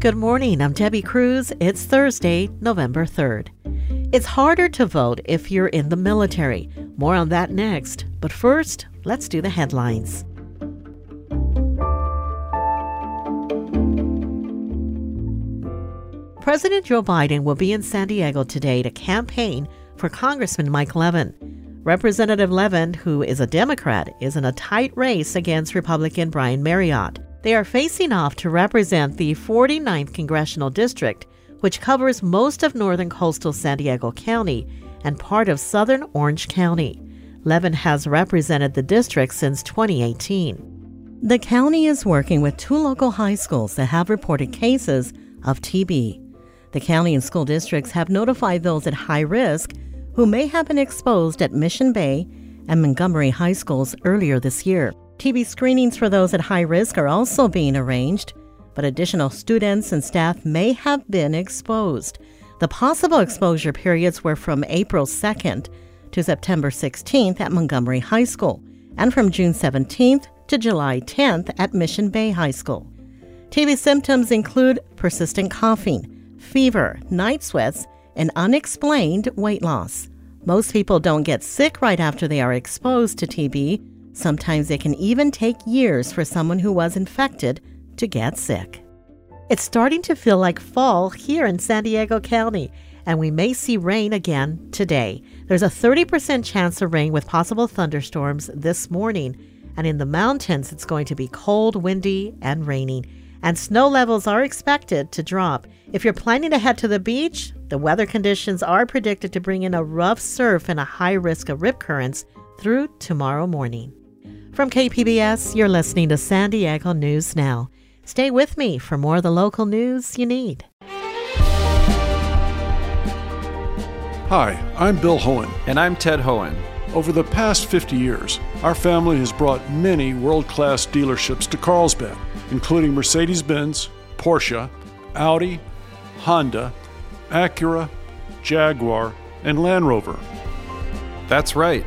Good morning. I'm Debbie Cruz. It's Thursday, November 3rd. It's harder to vote if you're in the military. More on that next. But first, let's do the headlines. President Joe Biden will be in San Diego today to campaign for Congressman Mike Levin. Representative Levin, who is a Democrat, is in a tight race against Republican Brian Maryott. They are facing off to represent the 49th Congressional District, which covers most of northern coastal San Diego County and part of southern Orange County. Levin has represented the district since 2018. The county is working with two local high schools that have reported cases of TB. The county and school districts have notified those at high risk who may have been exposed at Mission Bay and Montgomery high schools earlier this year. TB screenings for those at high risk are also being arranged, but additional students and staff may have been exposed. The possible exposure periods were from April 2nd to September 16th at Montgomery High School and from June 17th to July 10th at Mission Bay High School. TB symptoms include persistent coughing, fever, night sweats, and unexplained weight loss. Most people don't get sick right after they are exposed to TB. Sometimes it can even take years for someone who was infected to get sick. It's starting to feel like fall here in San Diego County, and we may see rain again today. There's a 30% chance of rain with possible thunderstorms this morning, and in the mountains, it's going to be cold, windy, and raining and snow levels are expected to drop. If you're planning to head to the beach, the weather conditions are predicted to bring in a rough surf and a high risk of rip currents through tomorrow morning. From KPBS, you're listening to San Diego News Now. Stay with me for more of the local news you need. Hi, I'm Bill Hoehn. And I'm Ted Hoehn. Over the past 50 years, our family has brought many world class dealerships to Carlsbad including Mercedes Benz, Porsche, Audi, Honda, Acura, Jaguar, and Land Rover. That's right.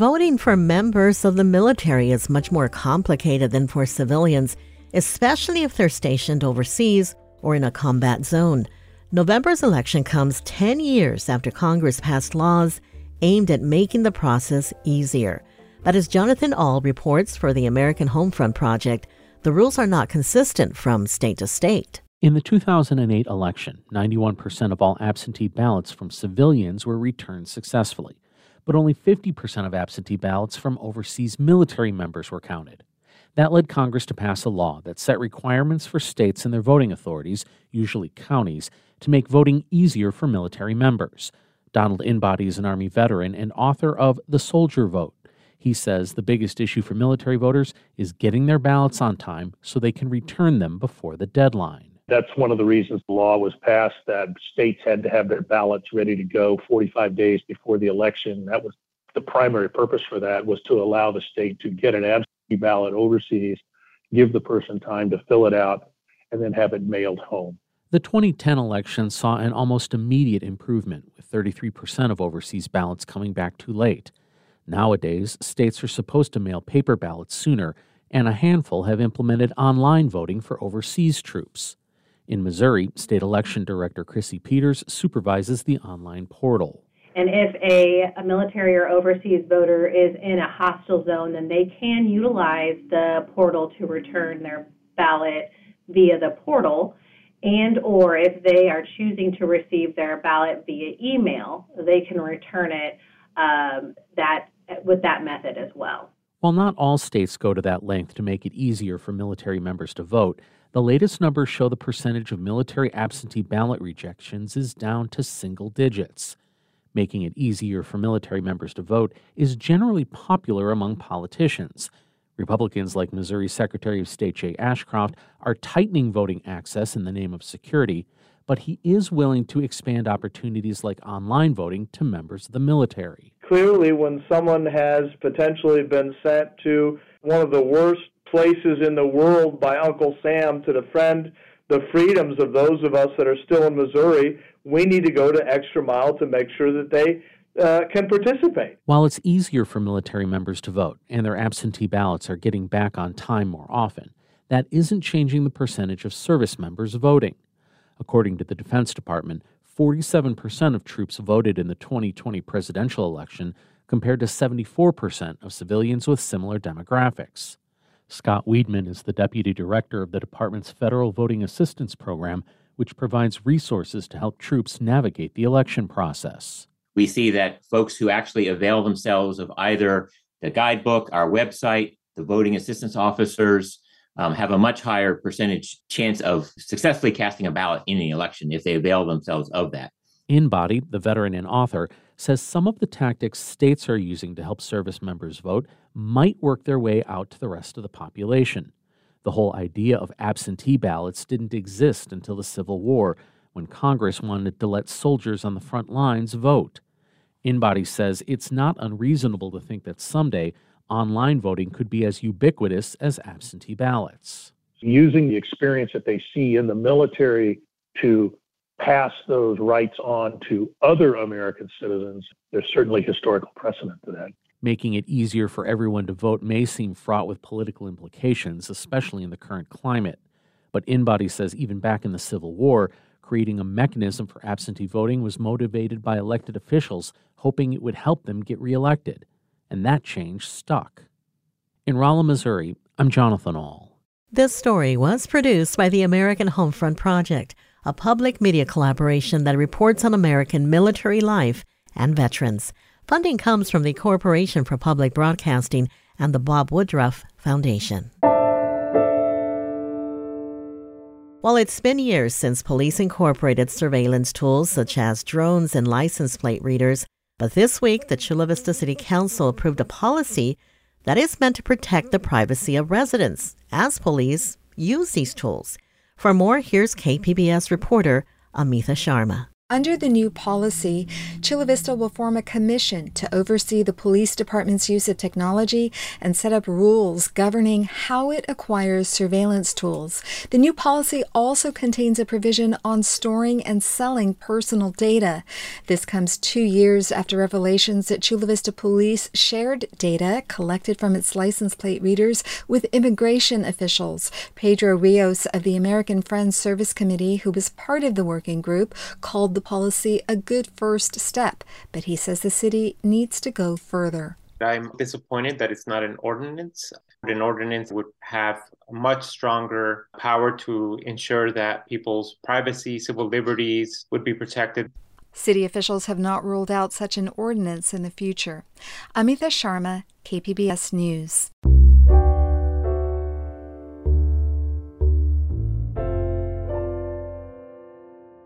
Voting for members of the military is much more complicated than for civilians, especially if they're stationed overseas or in a combat zone. November's election comes 10 years after Congress passed laws aimed at making the process easier. But as Jonathan Ahl reports for the American Homefront Project, the rules are not consistent from state to state. In the 2008 election, 91% of all absentee ballots from civilians were returned successfully, but only 50% of absentee ballots from overseas military members were counted. That led Congress to pass a law that set requirements for states and their voting authorities, usually counties, to make voting easier for military members. Donald Inbody is an Army veteran and author of The Soldier Vote. He says the biggest issue for military voters is getting their ballots on time so they can return them before the deadline. That's one of the reasons the law was passed that states had to have their ballots ready to go 45 days before the election. That was the primary purpose for that was to allow the state to get an absentee ballot overseas, give the person time to fill it out, and then have it mailed home. The 2010 election saw an almost immediate improvement, with 33% of overseas ballots coming back too late. Nowadays, states are supposed to mail paper ballots sooner, and a handful have implemented online voting for overseas troops. In Missouri, State Election Director Chrissy Peters supervises the online portal. And if a, a, military or overseas voter is in a hostile zone, then they can utilize the portal to return their ballot via the portal and or if they are choosing to receive their ballot via email, they can return it um, that with that method as well. While not all states go to that length to make it easier for military members to vote, the latest numbers show the percentage of military absentee ballot rejections is down to single digits. Making it easier for military members to vote is generally popular among politicians. Republicans like Missouri Secretary of State Jay Ashcroft are tightening voting access in the name of security, but he is willing to expand opportunities like online voting to members of the military. Clearly, when someone has potentially been sent to one of the worst places in the world by Uncle Sam to defend the freedoms of those of us that are still in Missouri, we need to go to extra mile to make sure that they uh, can participate. While it's easier for military members to vote and their absentee ballots are getting back on time more often, that isn't changing the percentage of service members voting. According to the Defense Department, 47% of troops voted in the 2020 presidential election compared to 74% of civilians with similar demographics. Scott Wiedmann is the deputy director of the department's Federal Voting Assistance Program, which provides resources to help troops navigate the election process. We see that folks who actually avail themselves of either the guidebook, our website, the voting assistance officers, um, have a much higher percentage chance of successfully casting a ballot in the election if they avail themselves of that. Inbody, the veteran and author, says some of the tactics states are using to help service members vote might work their way out to the rest of the population. The whole idea of absentee ballots didn't exist until the Civil War, when Congress wanted to let soldiers on the front lines vote. Inbody says it's not unreasonable to think that someday online voting could be as ubiquitous as absentee ballots. Using the experience that they see in the military to pass those rights on to other American citizens, there's certainly historical precedent to that. Making it easier for everyone to vote may seem fraught with political implications, especially in the current climate. But Inbody says even back in the Civil War, creating a mechanism for absentee voting was motivated by elected officials hoping it would help them get reelected. And that change stuck. In Rolla, Missouri, I'm Jonathan Ahl. This story was produced by the American Homefront Project a public media collaboration that reports on American military life and veterans. Funding comes from the Corporation for Public Broadcasting and the Bob Woodruff Foundation. While it's been years since police incorporated surveillance tools such as drones and license plate readers, but this week the Chula Vista City Council approved a policy that is meant to protect the privacy of residents as police use these tools. For more, here's KPBS reporter Amita Sharma. Under the new policy, Chula Vista will form a commission to oversee the police department's use of technology and set up rules governing how it acquires surveillance tools. The new policy also contains a provision on storing and selling personal data. This comes two years after revelations that Chula Vista police shared data collected from its license plate readers with immigration officials. Pedro Rios of the American Friends Service Committee, who was part of the working group, called the policy a good first step, but he says the city needs to go further. I'm disappointed that it's not an ordinance. An ordinance would have much stronger power to ensure that people's privacy, civil liberties would be protected. City officials have not ruled out such an ordinance in the future. Amita Sharma, KPBS News.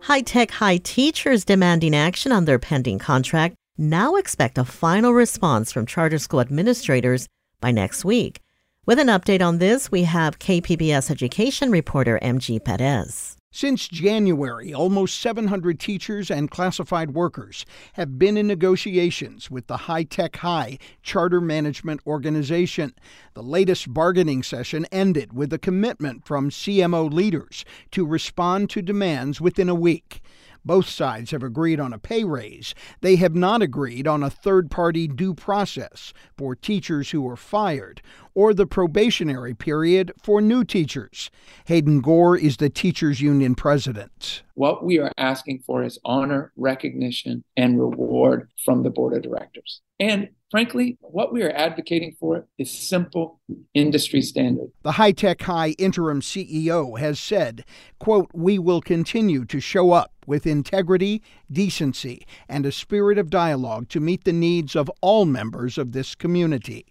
High Tech High teachers demanding action on their pending contract now expect a final response from charter school administrators by next week. With an update on this, we have KPBS education reporter MG Perez. Since January, almost 700 teachers and classified workers have been in negotiations with the High Tech High Charter Management Organization. The latest bargaining session ended with a commitment from CMO leaders to respond to demands within a week. Both sides have agreed on a pay raise. They have not agreed on a third party due process for teachers who are fired or the probationary period for new teachers. Hayden Gore is the teachers union president. What we are asking for is honor, recognition, and reward from the board of directors. And frankly, what we are advocating for is simple industry standard. The High Tech High interim CEO has said, quote, "We will continue to show up with integrity, decency, and a spirit of dialogue to meet the needs of all members of this community."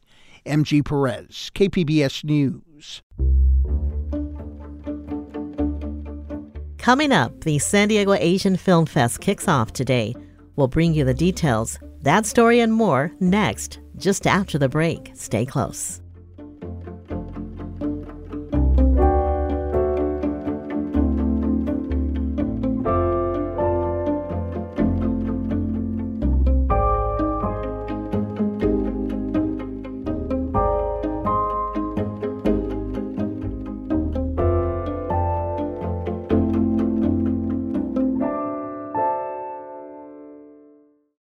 MG Perez, KPBS News. Coming up, the San Diego Asian Film Fest kicks off today. We'll bring you the details, that story and more next, just after the break. Stay close.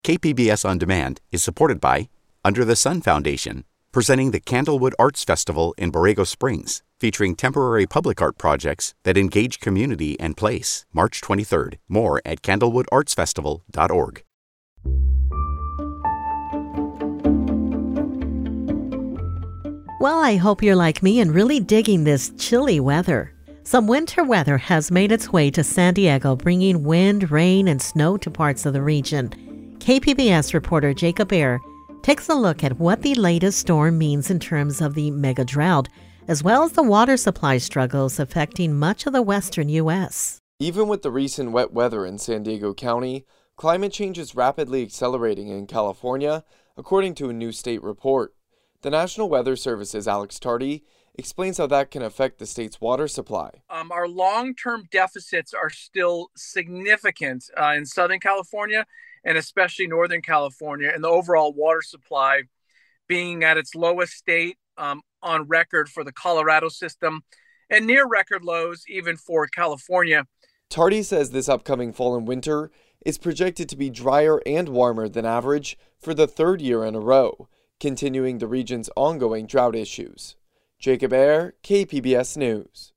KPBS On Demand is supported by Under the Sun Foundation, presenting the Candlewood Arts Festival in Borrego Springs, featuring temporary public art projects that engage community and place. March 23rd. More at candlewoodartsfestival.org. Well, I hope you're like me and really digging this chilly weather. Some winter weather has made its way to San Diego, bringing wind, rain, and snow to parts of the region. KPBS reporter Jacob Aere takes a look at what the latest storm means in terms of the mega drought, as well as the water supply struggles affecting much of the western U.S. Even with the recent wet weather in San Diego County, climate change is rapidly accelerating in California, according to a new state report. The National Weather Service's Alex Tardy explains how that can affect the state's water supply. Um, our long term deficits are still significant uh, in Southern California and especially Northern California, and the overall water supply being at its lowest state um, on record for the Colorado system and near record lows even for California. Tardy says this upcoming fall and winter is projected to be drier and warmer than average for the third year in a row continuing the region's ongoing drought issues. Jacob Aere, KPBS News.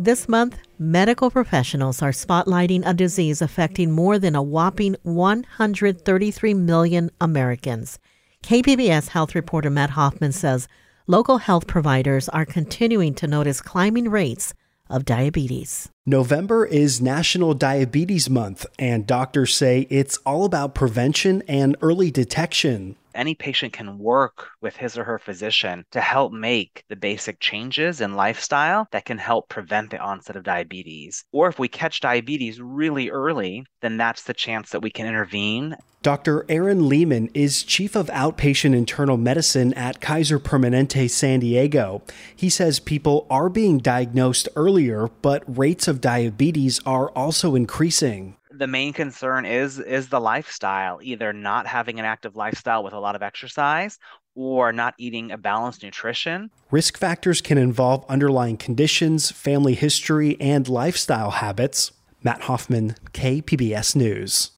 This month, medical professionals are spotlighting a disease affecting more than a whopping 133 million Americans. KPBS health reporter Matt Hoffman says local health providers are continuing to notice climbing rates of diabetes. November is National Diabetes Month, and doctors say it's all about prevention and early detection. Any patient can work with his or her physician to help make the basic changes in lifestyle that can help prevent the onset of diabetes. Or if we catch diabetes really early, then that's the chance that we can intervene Dr. Aaron Lehman is Chief of Outpatient Internal Medicine at Kaiser Permanente San Diego. He says people are being diagnosed earlier, but rates of diabetes are also increasing. The main concern is is the lifestyle either not having an active lifestyle with a lot of exercise or not eating a balanced nutrition. Risk factors can involve underlying conditions family history and lifestyle habits. Matt hoffman kpbs news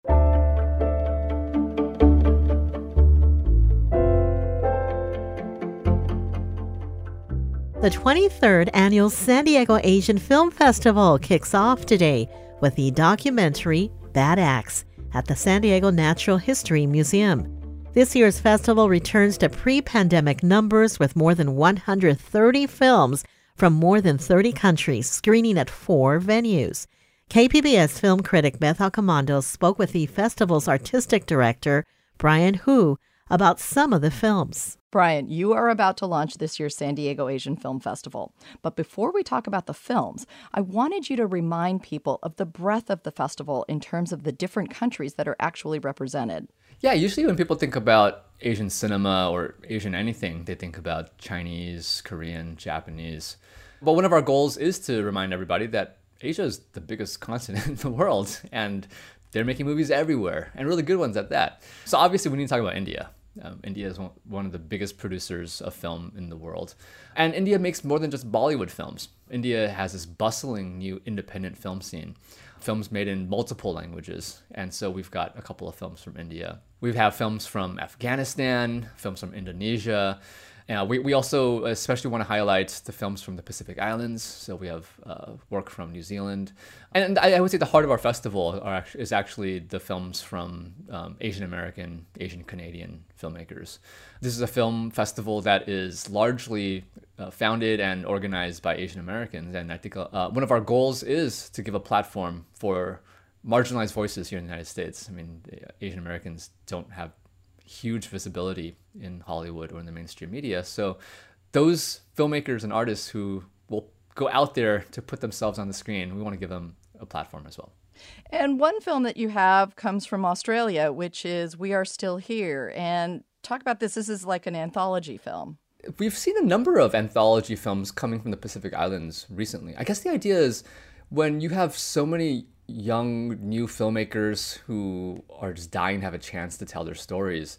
The 23rd annual San Diego Asian Film Festival kicks off today with the documentary Bad Axe at the San Diego Natural History Museum. This year's festival returns to pre pandemic numbers with more than 130 films from more than 30 countries screening at four venues. KPBS film critic Beth Accomando spoke with the festival's artistic director, Brian Hu, about some of the films. Brian, you are about to launch this year's San Diego Asian Film Festival. But before we talk about the films, I wanted you to remind people of the breadth of the festival in terms of the different countries that are actually represented. Yeah, usually when people think about Asian cinema or Asian anything, they think about Chinese, Korean, Japanese. But one of our goals is to remind everybody that Asia is the biggest continent in the world and they're making movies everywhere and really good ones at that. So obviously we need to talk about India um, India is one of the biggest producers of film in the world. And India makes more than just Bollywood films. India has this bustling new independent film scene, films made in multiple languages. And so we've got a couple of films from India. We have films from Afghanistan, films from Indonesia, yeah, we, we also especially want to highlight the films from the Pacific Islands. So we have uh, work from New Zealand. And I, I, would say the heart of our festival are, is actually the films from um, Asian American, Asian Canadian filmmakers. This is a film festival that is largely uh, founded and organized by Asian Americans. And I think uh, one of our goals is to give a platform for marginalized voices here in the United States. I mean, Asian Americans don't have huge visibility in Hollywood or in the mainstream media. So those filmmakers and artists who will go out there to put themselves on the screen, we want to give them a platform as well. And one film that you have comes from Australia, which is We Are Still Here. And talk about this. This is like an anthology film. We've seen a number of anthology films coming from the Pacific Islands recently. I guess the idea is when you have so many young new filmmakers who are just dying to have a chance to tell their stories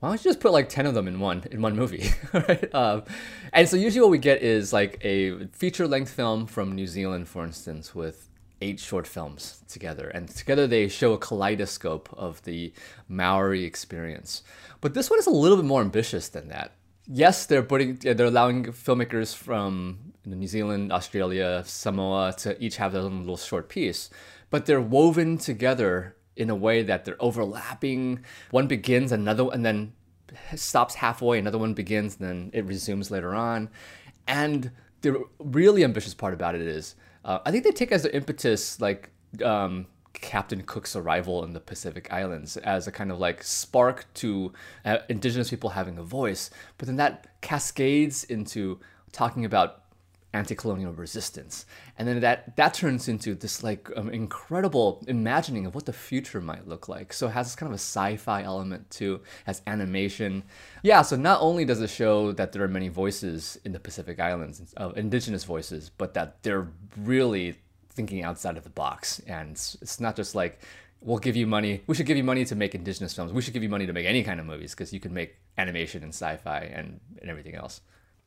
why don't you just put like 10 of them in one in one movie right? Um, and so usually what we get is like a feature length film from new zealand for instance with eight short films together and together they show a kaleidoscope of the maori experience. But this one is a little bit more ambitious than that. Yes they're putting they're allowing filmmakers from new zealand australia samoa to each have their own little short piece but they're woven together in a way that they're overlapping. One begins, another, and then stops halfway. Another one begins, and then it resumes later on. And the really ambitious part about it is, uh, I think they take as the impetus like um, Captain Cook's arrival in the Pacific Islands as a kind of like spark to uh, indigenous people having a voice. But then that cascades into talking about anti-colonial resistance. And then that that turns into this like um, incredible imagining of what the future might look like. So it has this kind of a sci-fi element too has animation. Yeah so not only does it show that there are many voices in the pacific islands uh, indigenous voices but that they're really thinking outside of the box. And it's, it's not just like we'll give you money we should give you money to make indigenous films. We should give you money to make any kind of movies because you can make animation and sci-fi and, and everything else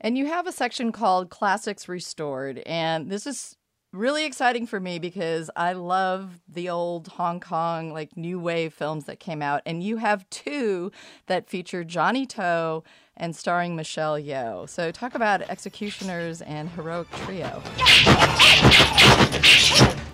and you have a section called Classics Restored. And this is really exciting for me because I love the old Hong Kong, like new wave films that came out. And you have two that feature Johnnie To and starring Michelle Yeoh. So talk about Executioners and Heroic Trio.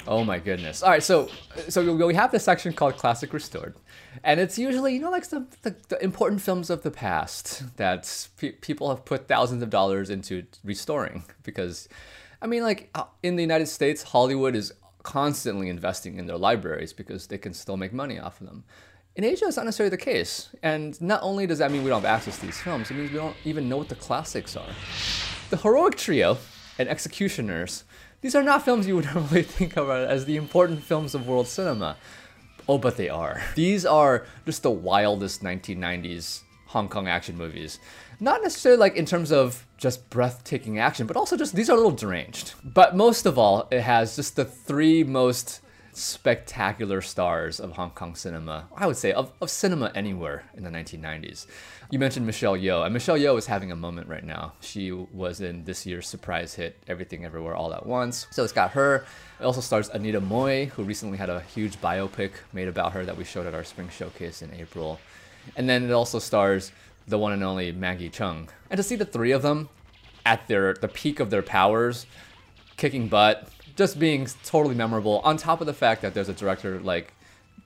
Oh my goodness! All right, so so we have this section called Classic Restored, and it's usually you know like the, the, the important films of the past that pe- people have put thousands of dollars into restoring because, I mean like uh, in the United States, Hollywood is constantly investing in their libraries because they can still make money off of them. In Asia, it's not necessarily the case, and not only does that mean we don't have access to these films, it means we don't even know what the classics are. The Heroic Trio and Executioners these are not films you would normally think of as the important films of world cinema. Oh, but they are. These are just the wildest 1990s Hong Kong action movies. Not necessarily like in terms of just breathtaking action, but also just these are a little deranged. But most of all, it has just the three most spectacular stars of Hong Kong cinema, I would say, of, of cinema anywhere in the 1990s. You mentioned Michelle Yeoh, and Michelle Yeoh is having a moment right now. She was in this year's surprise hit, Everything Everywhere All at Once. So it's got her. It also stars Anita Mui, who recently had a huge biopic made about her that we showed at our spring showcase in April. And then it also stars the one and only Maggie Cheung. And to see the three of them at their the peak of their powers, kicking butt, just being totally memorable, on top of the fact that there's a director like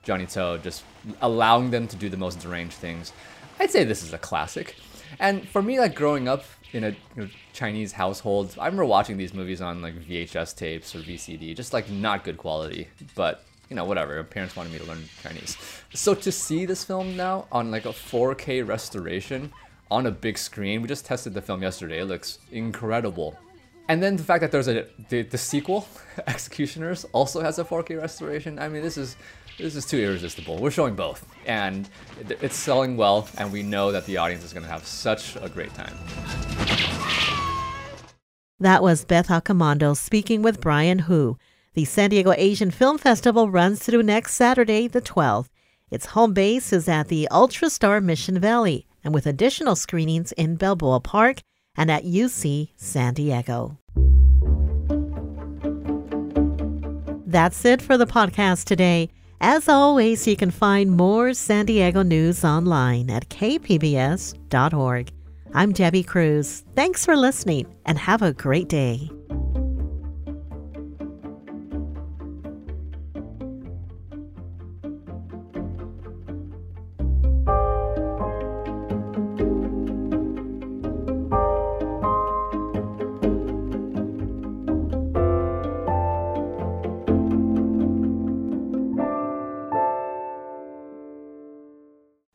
Johnnie To just allowing them to do the most deranged things. I'd say this is a classic. And for me, like growing up in a you know, Chinese household, I remember watching these movies on like VHS tapes or VCD, just like not good quality, but you know, whatever. Parents wanted me to learn Chinese. So to see this film now on like a 4K restoration on a big screen, we just tested the film yesterday. It looks incredible. And then the fact that there's a the, the sequel, Executioners, also has a 4K restoration. I mean, this is this is too irresistible. We're showing both, and it's selling well, and we know that the audience is going to have such a great time. That was Beth Accomando speaking with Brian Hu. The San Diego Asian Film Festival runs through next Saturday, the 12th. Its home base is at the Ultra Star Mission Valley, and with additional screenings in Balboa Park and at UC San Diego. That's it for the podcast today. As always, you can find more San Diego news online at kpbs.org. I'm Debbie Cruz. Thanks for listening and have a great day.